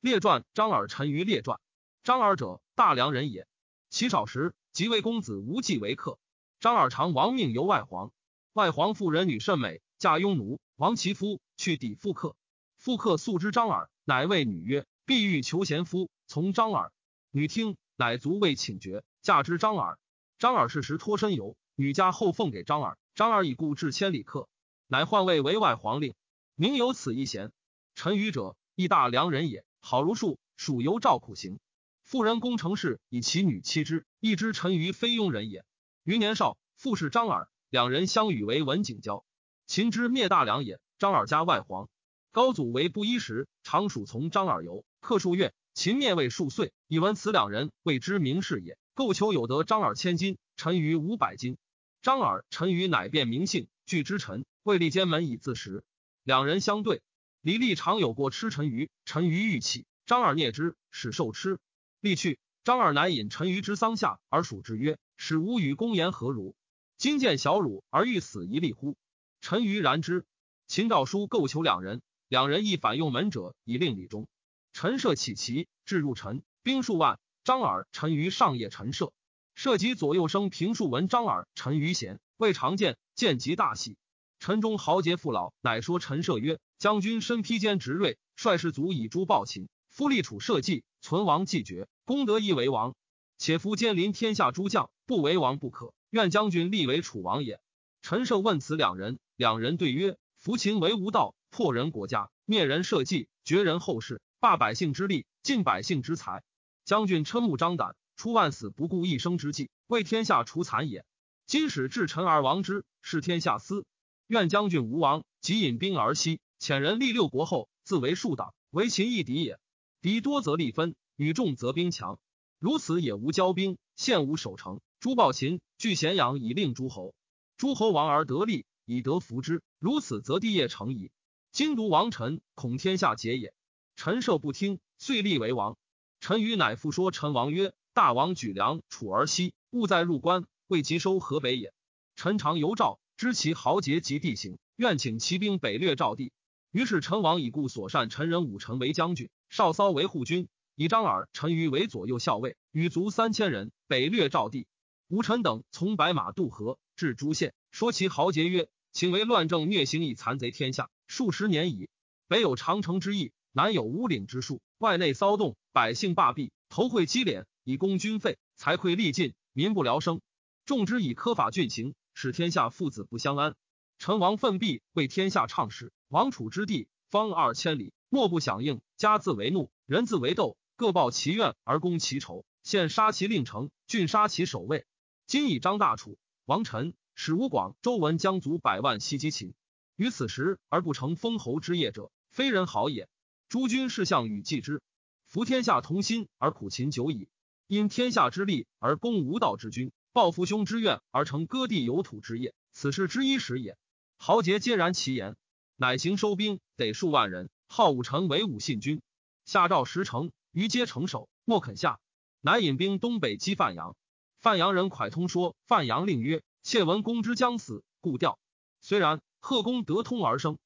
列传张耳陈于列传。张耳者，大梁人也。其少时，即为公子无忌为客。张耳常亡命游外黄。外黄妇人女甚美，嫁庸奴，王其夫，去抵复客。复客素知张耳，乃谓女曰：“必欲求贤夫，从张耳。”女听，乃足未请绝，嫁之张耳。张耳是时脱身游，女家后奉给张耳。张耳已故至千里客，乃换位为外皇令。名有此一贤。陈馀者，亦大良人也，好如树，属由赵苦行。妇人攻城氏以其女妻之，亦知臣于非庸人也。余年少，父氏张耳，两人相与为文景交。秦之灭大梁也，张耳家外皇。高祖为布衣时，常属从张耳游，客数月。秦灭魏数岁，以闻此两人谓之名士也。构求有得张耳千金，陈馀五百金。张耳、陈馀乃变名姓，据之臣，未立监门以自食。两人相对，李立常有过吃陈馀，陈馀欲起，张耳啮之，使受吃。立去，张耳乃引陈馀之桑下，而属之曰：“使吾与公言何如？今见小辱而欲死一立乎？”陈馀然之。秦诏书构求两人，两人亦反用门者，以令李忠。陈涉起骑，至入陈，兵数万。张耳、陈馀上夜陈涉。涉及左右生平数闻张耳、陈馀贤，未常见，见即大喜。陈中豪杰父老，乃说陈涉曰：“将军身披坚执锐，率士卒以诛暴秦，夫立楚社稷，存亡既绝，功德亦为王。且夫兼临天下诸将，不为王不可。愿将军立为楚王也。”陈涉问此两人，两人对曰：“夫秦为无道，破人国家，灭人社稷，绝人后世，霸百姓之利，尽百姓之财。将军瞠目张胆。”出万死不顾一生之计，为天下除残也。今使至臣而亡之，是天下私。愿将军无亡，即引兵而西，遣人立六国后，自为数党，为秦一敌也。敌多则力分，与众则兵强。如此也无交兵，现无守城。诸暴秦，据咸阳以令诸侯。诸侯亡而得利，以得服之。如此则地业成矣。今独王臣，恐天下结也。陈涉不听，遂立为王。陈馀乃复说陈王曰。大王举粮楚而西，勿再入关，未及收河北也。陈常游赵，知其豪杰及地形，愿请骑兵北掠赵地。于是陈王以故所善陈人武臣为将军，少骚为护军，以张耳、陈余为左右校尉，与卒三千人北掠赵地。吴臣等从白马渡河，至诸县，说其豪杰曰：“请为乱政虐刑以残贼天下，数十年矣。北有长城之役，南有乌岭之术，外内骚动，百姓罢弊，头会积敛。”以供军费，财匮力尽，民不聊生。众之以苛法峻刑，使天下父子不相安。陈王奋臂为天下唱使，王楚之地方二千里，莫不响应。家自为怒，人自为斗，各报其怨而攻其仇。现杀其令城，郡杀其守卫。今以张大楚、王臣、使吴广、周文将卒百万袭击秦，于此时而不成封侯之业者，非人好也。诸君士相与继之，服天下同心而苦秦久矣。因天下之利而攻无道之君，报父兄之怨而成割地有土之业，此事之一始也。豪杰皆然其言，乃行收兵，得数万人，号武臣为武信军。下诏十城，于皆城守，莫肯下。乃引兵东北击范阳。范阳人蒯通说范阳令曰：“窃闻公之将死，故调。虽然，贺公得通而生。”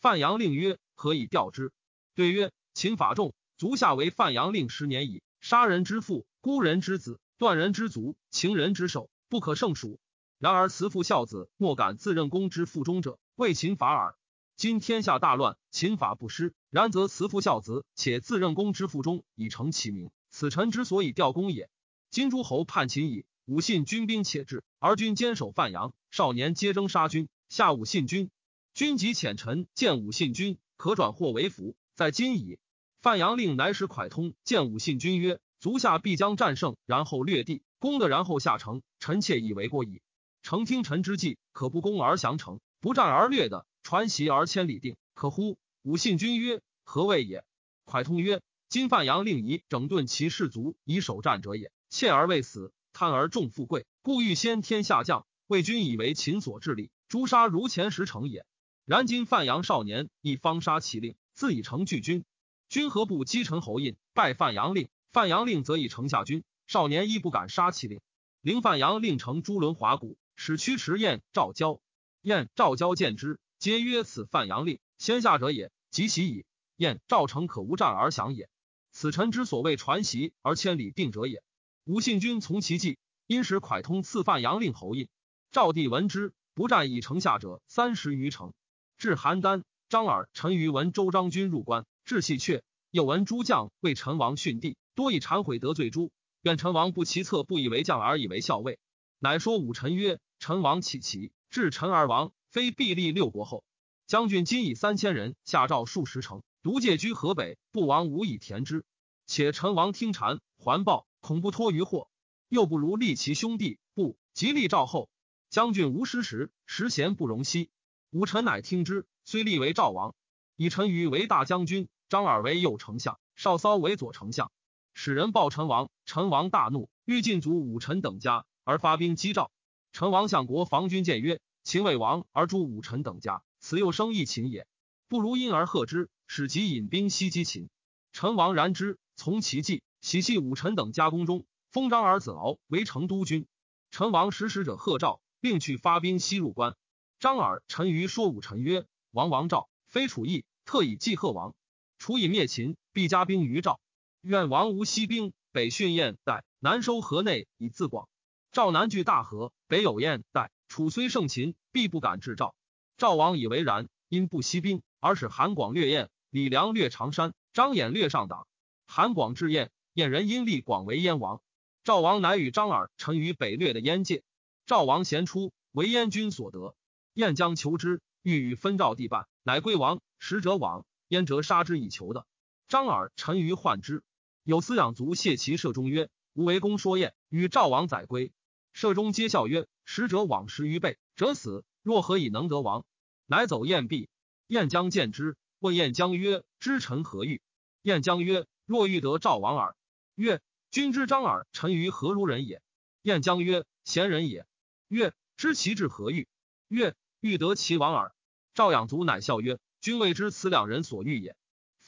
范阳令曰：“何以调之？”对曰：“秦法重，足下为范阳令十年矣。杀人之父。”孤人之子，断人之足，情人之手，不可胜数。然而慈父孝子，莫敢自任公之腹中者，为秦法耳。今天下大乱，秦法不施，然则慈父孝子，且自任公之腹中，以成其名。此臣之所以调公也。今诸侯叛秦矣，武信军兵且至，而君坚守范阳，少年皆征杀君，下武信军。君及遣臣见武信军，可转祸为福，在今矣。范阳令乃使蒯通见武信君曰。足下必将战胜，然后略地，攻的然后下城。臣妾以为过矣。诚听臣之计，可不攻而降城，不战而略的，传檄而千里定，可乎？武信君曰：何谓也？蒯通曰：今范阳令夷整顿其士卒以守战者也。怯而未死，贪而重富贵，故欲先天下将。魏君以为秦所治理，诛杀如前时成也。然今范阳少年亦方杀其令，自以成拒军。君何不击陈侯印，拜范阳令？范阳令则以城下军，少年亦不敢杀其令。临范阳令成朱轮华谷，使驱驰燕赵交。燕赵交见之，皆曰：“此范阳令先下者也，及其矣。燕赵城可无战而降也。”此臣之所谓传习而千里定者也。吴信君从其计，因使蒯通赐范阳令侯印。赵帝闻之，不战以城下者三十余城。至邯郸，张耳、陈余闻周章军入关，至喜阙。又闻诸将为陈王殉地，多以忏悔得罪诸。愿陈王不其策，不以为将而以为校尉。乃说武臣曰：“陈王起齐，至陈而亡，非必立六国后。将军今以三千人下诏数十城，独借居河北，不亡无以填之。且陈王听谗，还报。”恐不托于祸，又不如立其兄弟，不即立赵后。将军无失时，时贤不容息。武臣乃听之，虽立为赵王，以陈余为大将军，张耳为右丞相，少骚为左丞相。使人报陈王，陈王大怒，欲尽族武臣等家，而发兵击赵。陈王相国防军谏曰：“秦魏王而诛武臣等家，此又生一秦也。不如因而贺之，使其引兵西击秦。”陈王然之，从其计。喜系武臣等家宫中，封张儿子敖为成都军。陈王使使者贺赵，并去发兵西入关。张耳、陈余说武臣曰：“王王赵非楚邑，特以祭贺王。楚以灭秦，必加兵于赵。愿王无西兵，北训燕代，南收河内以自广。赵南据大河，北有燕代。楚虽胜秦，必不敢制赵。赵王以为然，因不息兵，而使韩广略燕，李良略长山，张衍略上党。韩广至燕。”燕人因立广为燕王，赵王乃与张耳、陈于北略的燕界。赵王贤出，为燕军所得。燕将求之，欲与分赵地半，乃归王。使者往，燕折杀之以求的。张耳、陈于患之，有司养卒谢其射中曰：“吾为公说燕，与赵王载归。”射中皆笑曰：“使者往十余倍，者死，若何以能得王？”乃走燕壁。燕将见之，问燕将曰：“知臣何欲？”燕将曰：“若欲得赵王耳。”曰：君知张耳、臣于何如人也？晏将曰：贤人也。曰：知其志何欲？曰：欲得其王耳。赵养卒乃笑曰：君未知此两人所欲也。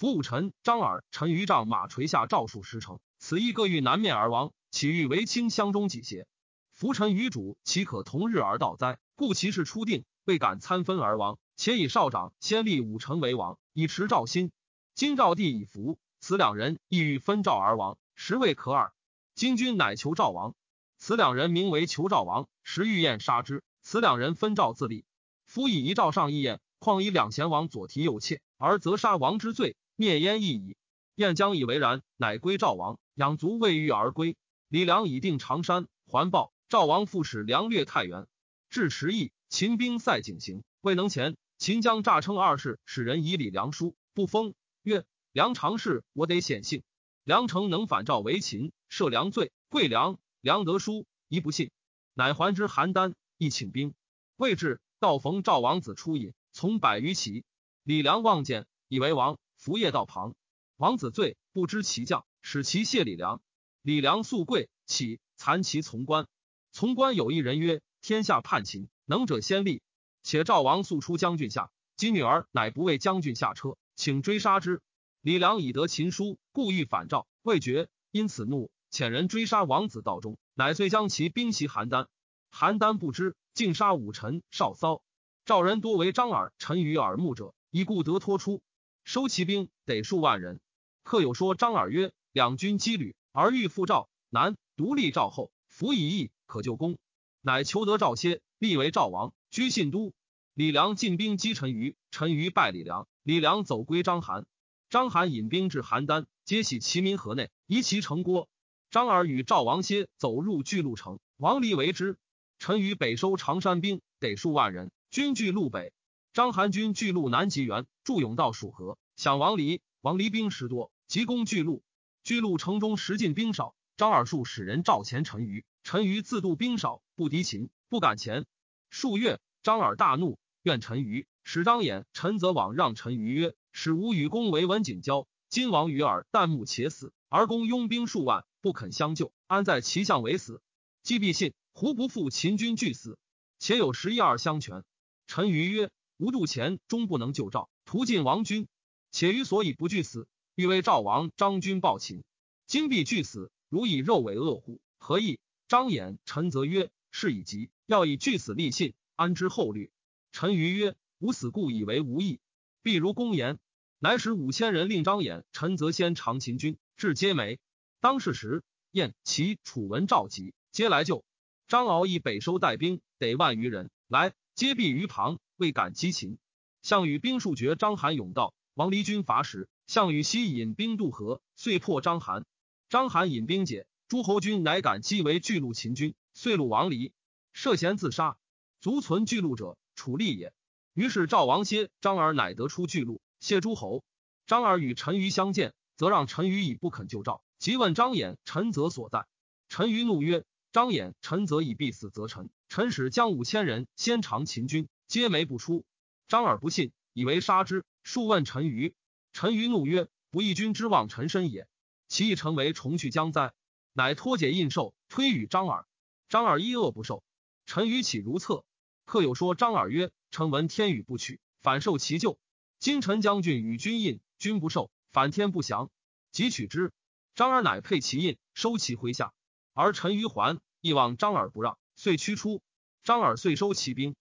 夫武臣张耳、陈于仗马垂下赵数十城，此亦各欲南面而亡，岂欲为卿相中己邪？浮臣与主岂可同日而道哉？故其事初定，未敢参分而亡，且以少长先立武臣为王，以持赵心。今赵地已服，此两人亦欲分赵而亡。实未可耳。今君乃求赵王，此两人名为求赵王，实欲燕杀之。此两人分赵自立。夫以一赵上义燕，况以两贤王左提右妾，而则杀王之罪，灭燕亦矣。燕将以为然，乃归赵王，养卒未遇而归。李良已定长山，还报赵王复使梁略太原，至池邑，秦兵塞井行，未能前。秦将诈称二世，使人以李良书，不封。曰：梁常事，我得显性。梁成能反赵为秦，赦梁罪，贵梁。梁得书，疑不信，乃还之邯郸，亦请兵。未至，道逢赵王子出隐，从百余骑。李良望见，以为王。伏夜道旁，王子醉，不知其将，使其谢李良。李良素跪，起，残其从官。从官有一人曰：“天下叛秦，能者先立。”且赵王速出将军下，今女儿乃不为将军下车，请追杀之。李良以得秦书，故欲反赵，未决，因此怒，遣人追杀王子道中，乃遂将其兵袭邯郸。邯郸不知，竟杀武臣少骚。赵人多为张耳、陈余耳目者，以故得脱出，收其兵得数万人。客有说张耳曰：“两军羁旅，而欲复赵，难。独立赵后，服以义，可救功。”乃求得赵歇，立为赵王，居信都。李良进兵击陈余，陈余败李良，李良走归章邯。章邯引兵至邯郸，皆系齐民河内，夷其城郭。张耳与赵王歇走入巨鹿城，王离为之。陈于北收长山兵，得数万人，军据路北。章邯军据路南及援，驻勇道蜀河，想王离。王离兵十多，急攻巨鹿。巨鹿城中食尽兵少，张耳数使人召前陈余。陈余自度兵少，不敌秦，不敢前。数月，张耳大怒，怨陈余，使张衍、陈泽往让陈余曰。使吾与公为文景交，今王与尔旦暮且死，而公拥兵数万，不肯相救，安在其相为死？既必信，胡不复秦军俱死？且有十一二相权。陈余曰：无度前终不能救赵，屠尽王军。且于所以不惧死，欲为赵王张军报秦。今必惧死，如以肉为恶乎？何意？张衍、陈则曰：事已急，要以惧死立信，安之后虑。陈余曰：吾死故以为无益，必如公言。乃使五千人令张衍、陈泽先长秦军，至皆没。当世时，燕、齐、楚、文、赵、吉皆来救。张敖以北收带兵，得万余人来，皆避于旁，未敢击秦。项羽兵数绝，章邯勇道，王离军伐时，项羽西引兵渡河，遂破章邯。章邯引兵解，诸侯军乃敢击为巨鹿秦军，遂戮王离，涉嫌自杀。卒存巨鹿者，楚立也。于是赵王歇、张耳乃得出巨鹿，谢诸侯。张耳与陈馀相见，则让陈馀以不肯救赵。即问张衍、陈泽所在。陈馀怒曰：“张衍、陈泽以必死，则陈。陈使将五千人先尝秦军，皆没不出。张耳不信，以为杀之。数问陈馀，陈馀怒曰：‘不义君之望陈身也。其义成为重去将哉？’乃脱解印绶，推与张耳。张耳一恶不受。陈馀岂如厕？客有说张耳曰：‘臣闻天与不取，反受其咎。今陈将军与君印，君不受，反天不降，即取之。’张耳乃配其印，收其麾下。而陈馀还，亦望张耳不让，遂驱出。张耳遂收其兵。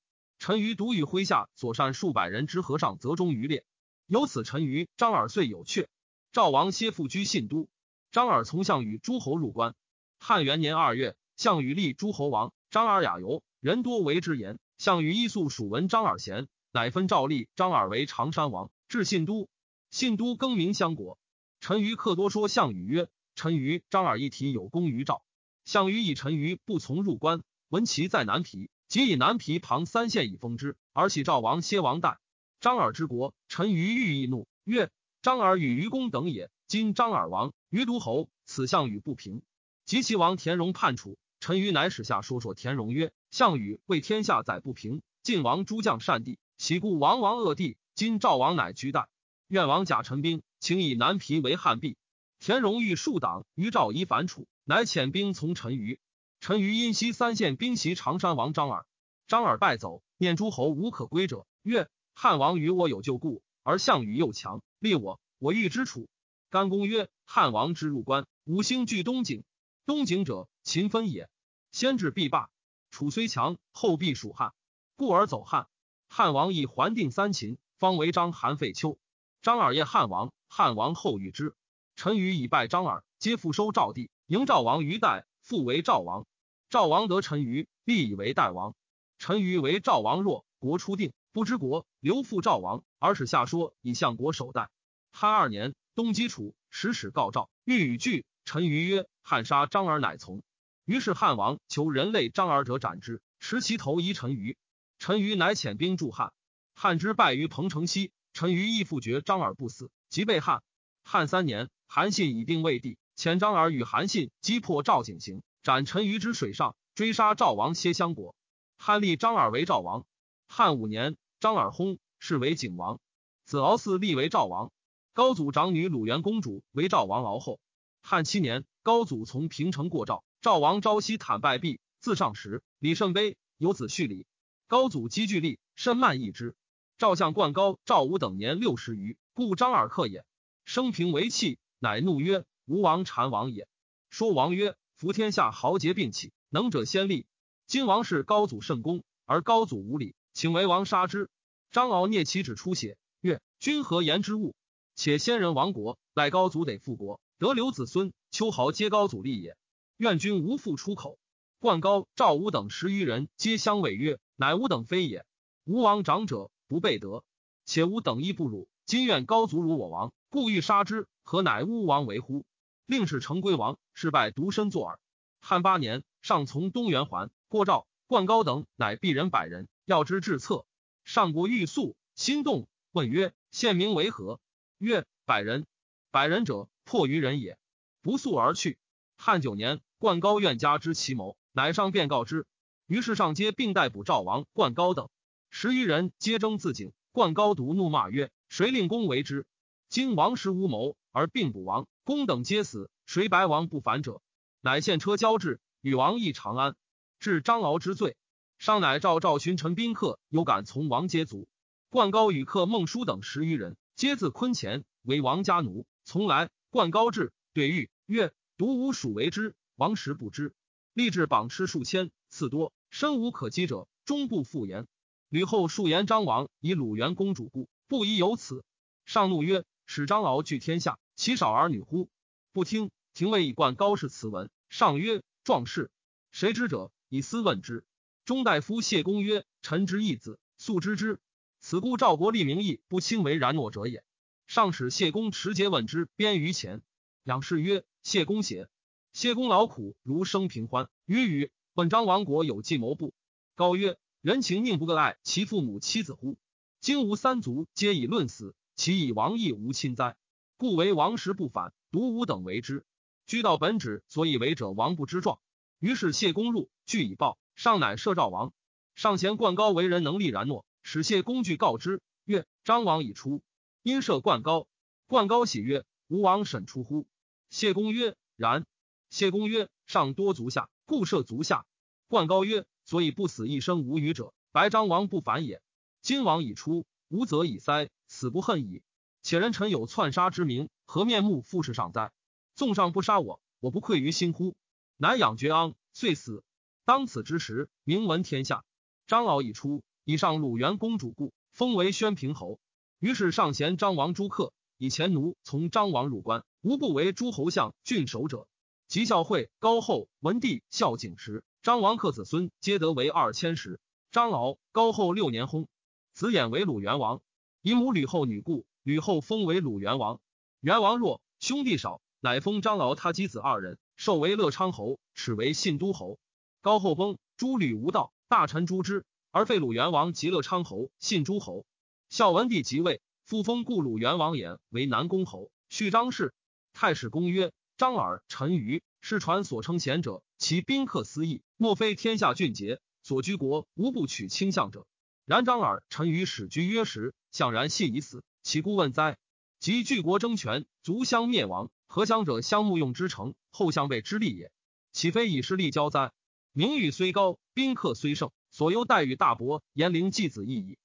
陈馀独与麾下所善数百人之和尚则中于列。由此，陈馀、张耳遂有阙。赵王歇复居信都。张耳从项羽诸侯入关。汉元年二月，项羽立诸侯王。张耳雅游，人多为之言。项羽依素属闻张耳贤，乃分赵立、张耳为常山王，至信都。信都更名相国。陈馀客多说项羽曰：“陈馀、张耳一体有功于赵。”项羽以陈馀不从入关，闻其在南皮，即以南皮旁三县以封之，而起赵王歇王代。张耳之国，陈馀欲易怒，曰：“张耳与愚公等也。今张耳王，于独侯，此项羽不平。”及其王田荣叛楚，陈馀乃使下说说田荣曰：“项羽为天下载不平，晋王诸将善地，岂故王王恶地？今赵王乃居代，愿王假陈兵。”请以南皮为汉壁。田荣欲数党于赵以反楚，乃遣兵从陈馀。陈馀因西三县兵袭常山王张耳，张耳败走，念诸侯无可归者，曰：“汉王与我有旧故，而项羽又强，立我，我欲之楚。”甘公曰：“汉王之入关，五星聚东景，东景者秦分也。先至必霸，楚虽强，后必属汉，故而走汉。汉王以还定三秦，方为章邯废丘。张耳业汉王。”汉王后遇之，陈馀以败张耳，皆复收赵地，迎赵王于代，复为赵王。赵王得陈馀，立以为代王。陈馀为赵王弱，国初定，不知国，留复赵王，而使下说以相国守代。汉二年，东击楚，使使告赵，欲与拒。陈馀曰：“汉杀张耳，乃从。”于是汉王求人类张耳者斩之，持其头遗陈馀。陈馀乃遣兵助汉，汉之败于彭城西。陈馀亦复绝张耳不死。即被汉汉三年，韩信以定魏地，遣张耳与韩信击破赵景行，斩陈馀之水上，追杀赵王歇襄国。汉立张耳为赵王。汉五年，张耳薨，是为景王。子敖嗣立为赵王。高祖长女鲁元公主为赵王敖后。汉七年，高祖从平城过赵，赵王朝夕坦拜毕，自上时，李甚卑，有子胥礼。高祖积聚力，甚慢易之。赵相冠高、赵武等年六十余。故张耳克也，生平为气，乃怒曰：“吾王禅王也。”说王曰：“服天下豪杰并起，能者先立。今王室高祖圣功，而高祖无礼，请为王杀之。”张敖聂其指出血，曰：“君何言之物？且先人亡国，赖高祖得复国，得留子孙，秋毫皆高祖立也。愿君无复出口。”冠高、赵武等十余人皆相谓曰：“乃吾等非也。吾王长者，不备德，且吾等亦不辱。”今愿高祖辱我王，故欲杀之，何乃吾王为乎？令使成归王，失败独身作耳。汉八年，上从东原还，过赵，冠高等乃鄙人百人，要之至策。上国欲速，心动，问曰：“县名为何？”曰：“百人。”百人者，破于人也。不速而去。汉九年，冠高愿加之其谋，乃上便告之。于是上皆并逮捕赵王冠高等十余人，皆争自警。冠高独怒骂曰。谁令公为之？今王实无谋，而并不王，公等皆死，谁白王不反者？乃献车交至，与王议长安。至张敖之罪，商乃召赵寻臣宾客，有敢从王皆卒。冠高与客孟叔等十余人，皆自昆前为王家奴。从来，冠高至，对玉曰：“独吾属为之，王实不知。”立志榜吃数千，次多，身无可击者，终不复言。吕后数言张王以鲁元公主故。不宜有此。上怒曰：“使张敖据天下，其少儿女乎？”不听。廷尉以冠高氏辞文，上曰：“壮士，谁知者？”以思问之。中大夫谢公曰：“臣之义子，素知之。此故赵国立名义不轻为然诺者也。”上使谢公持节问之，鞭于前。仰视曰：“谢公邪？”谢公劳苦如生平欢。曰：“语本章王国有计谋不？”高曰：“人情宁不各爱其父母妻子乎？今吾三族皆以论死，其以王亦无亲哉？故为王时不反，独吾等为之。居道本旨，所以为者王不知状。”于是谢公入，据以报。上乃赦赵王。上贤冠高为人能力然诺，使谢公具告之曰：“张王已出。”因赦冠高。冠高喜曰：“吾王审出乎？”谢公曰：“然。”谢公曰：“上多足下，故赦足下。”冠高曰：“所以不死一生无余者，白张王不反也。今王已出，吾则以塞，死不恨矣。且人臣有篡杀之名，何面目复世上哉？纵上不杀我，我不愧于心乎？”乃养绝昂，遂死。当此之时，名闻天下。张敖已出，以上鲁元公主故，封为宣平侯。于是上贤张王诸客，以前奴从张王入关，无不为诸侯相郡守者。及孝惠、高后、文帝、孝景时，张王克子孙皆得为二千石。张敖、高后六年薨，子衍为鲁元王。以母吕后女故，吕后封为鲁元王。元王弱，兄弟少，乃封张敖他妻子二人。授为乐昌侯，始为信都侯。高后崩，诸吕无道，大臣诛之，而废鲁元王及乐昌侯、信诸侯。孝文帝即位，复封故鲁元王衍为南宫侯，续张氏。太史公曰：张耳、陈余，世传所称贤者，其宾客私议，莫非天下俊杰，所居国无不取卿相者。然张耳、陈余始居约时，向然信已死，岂故问哉？及巨国争权，族相灭亡。何相者相慕用之诚，后相谓之利也。岂非以势利交哉？名誉虽高，宾客虽盛，所忧待遇大薄，言陵继子亦矣。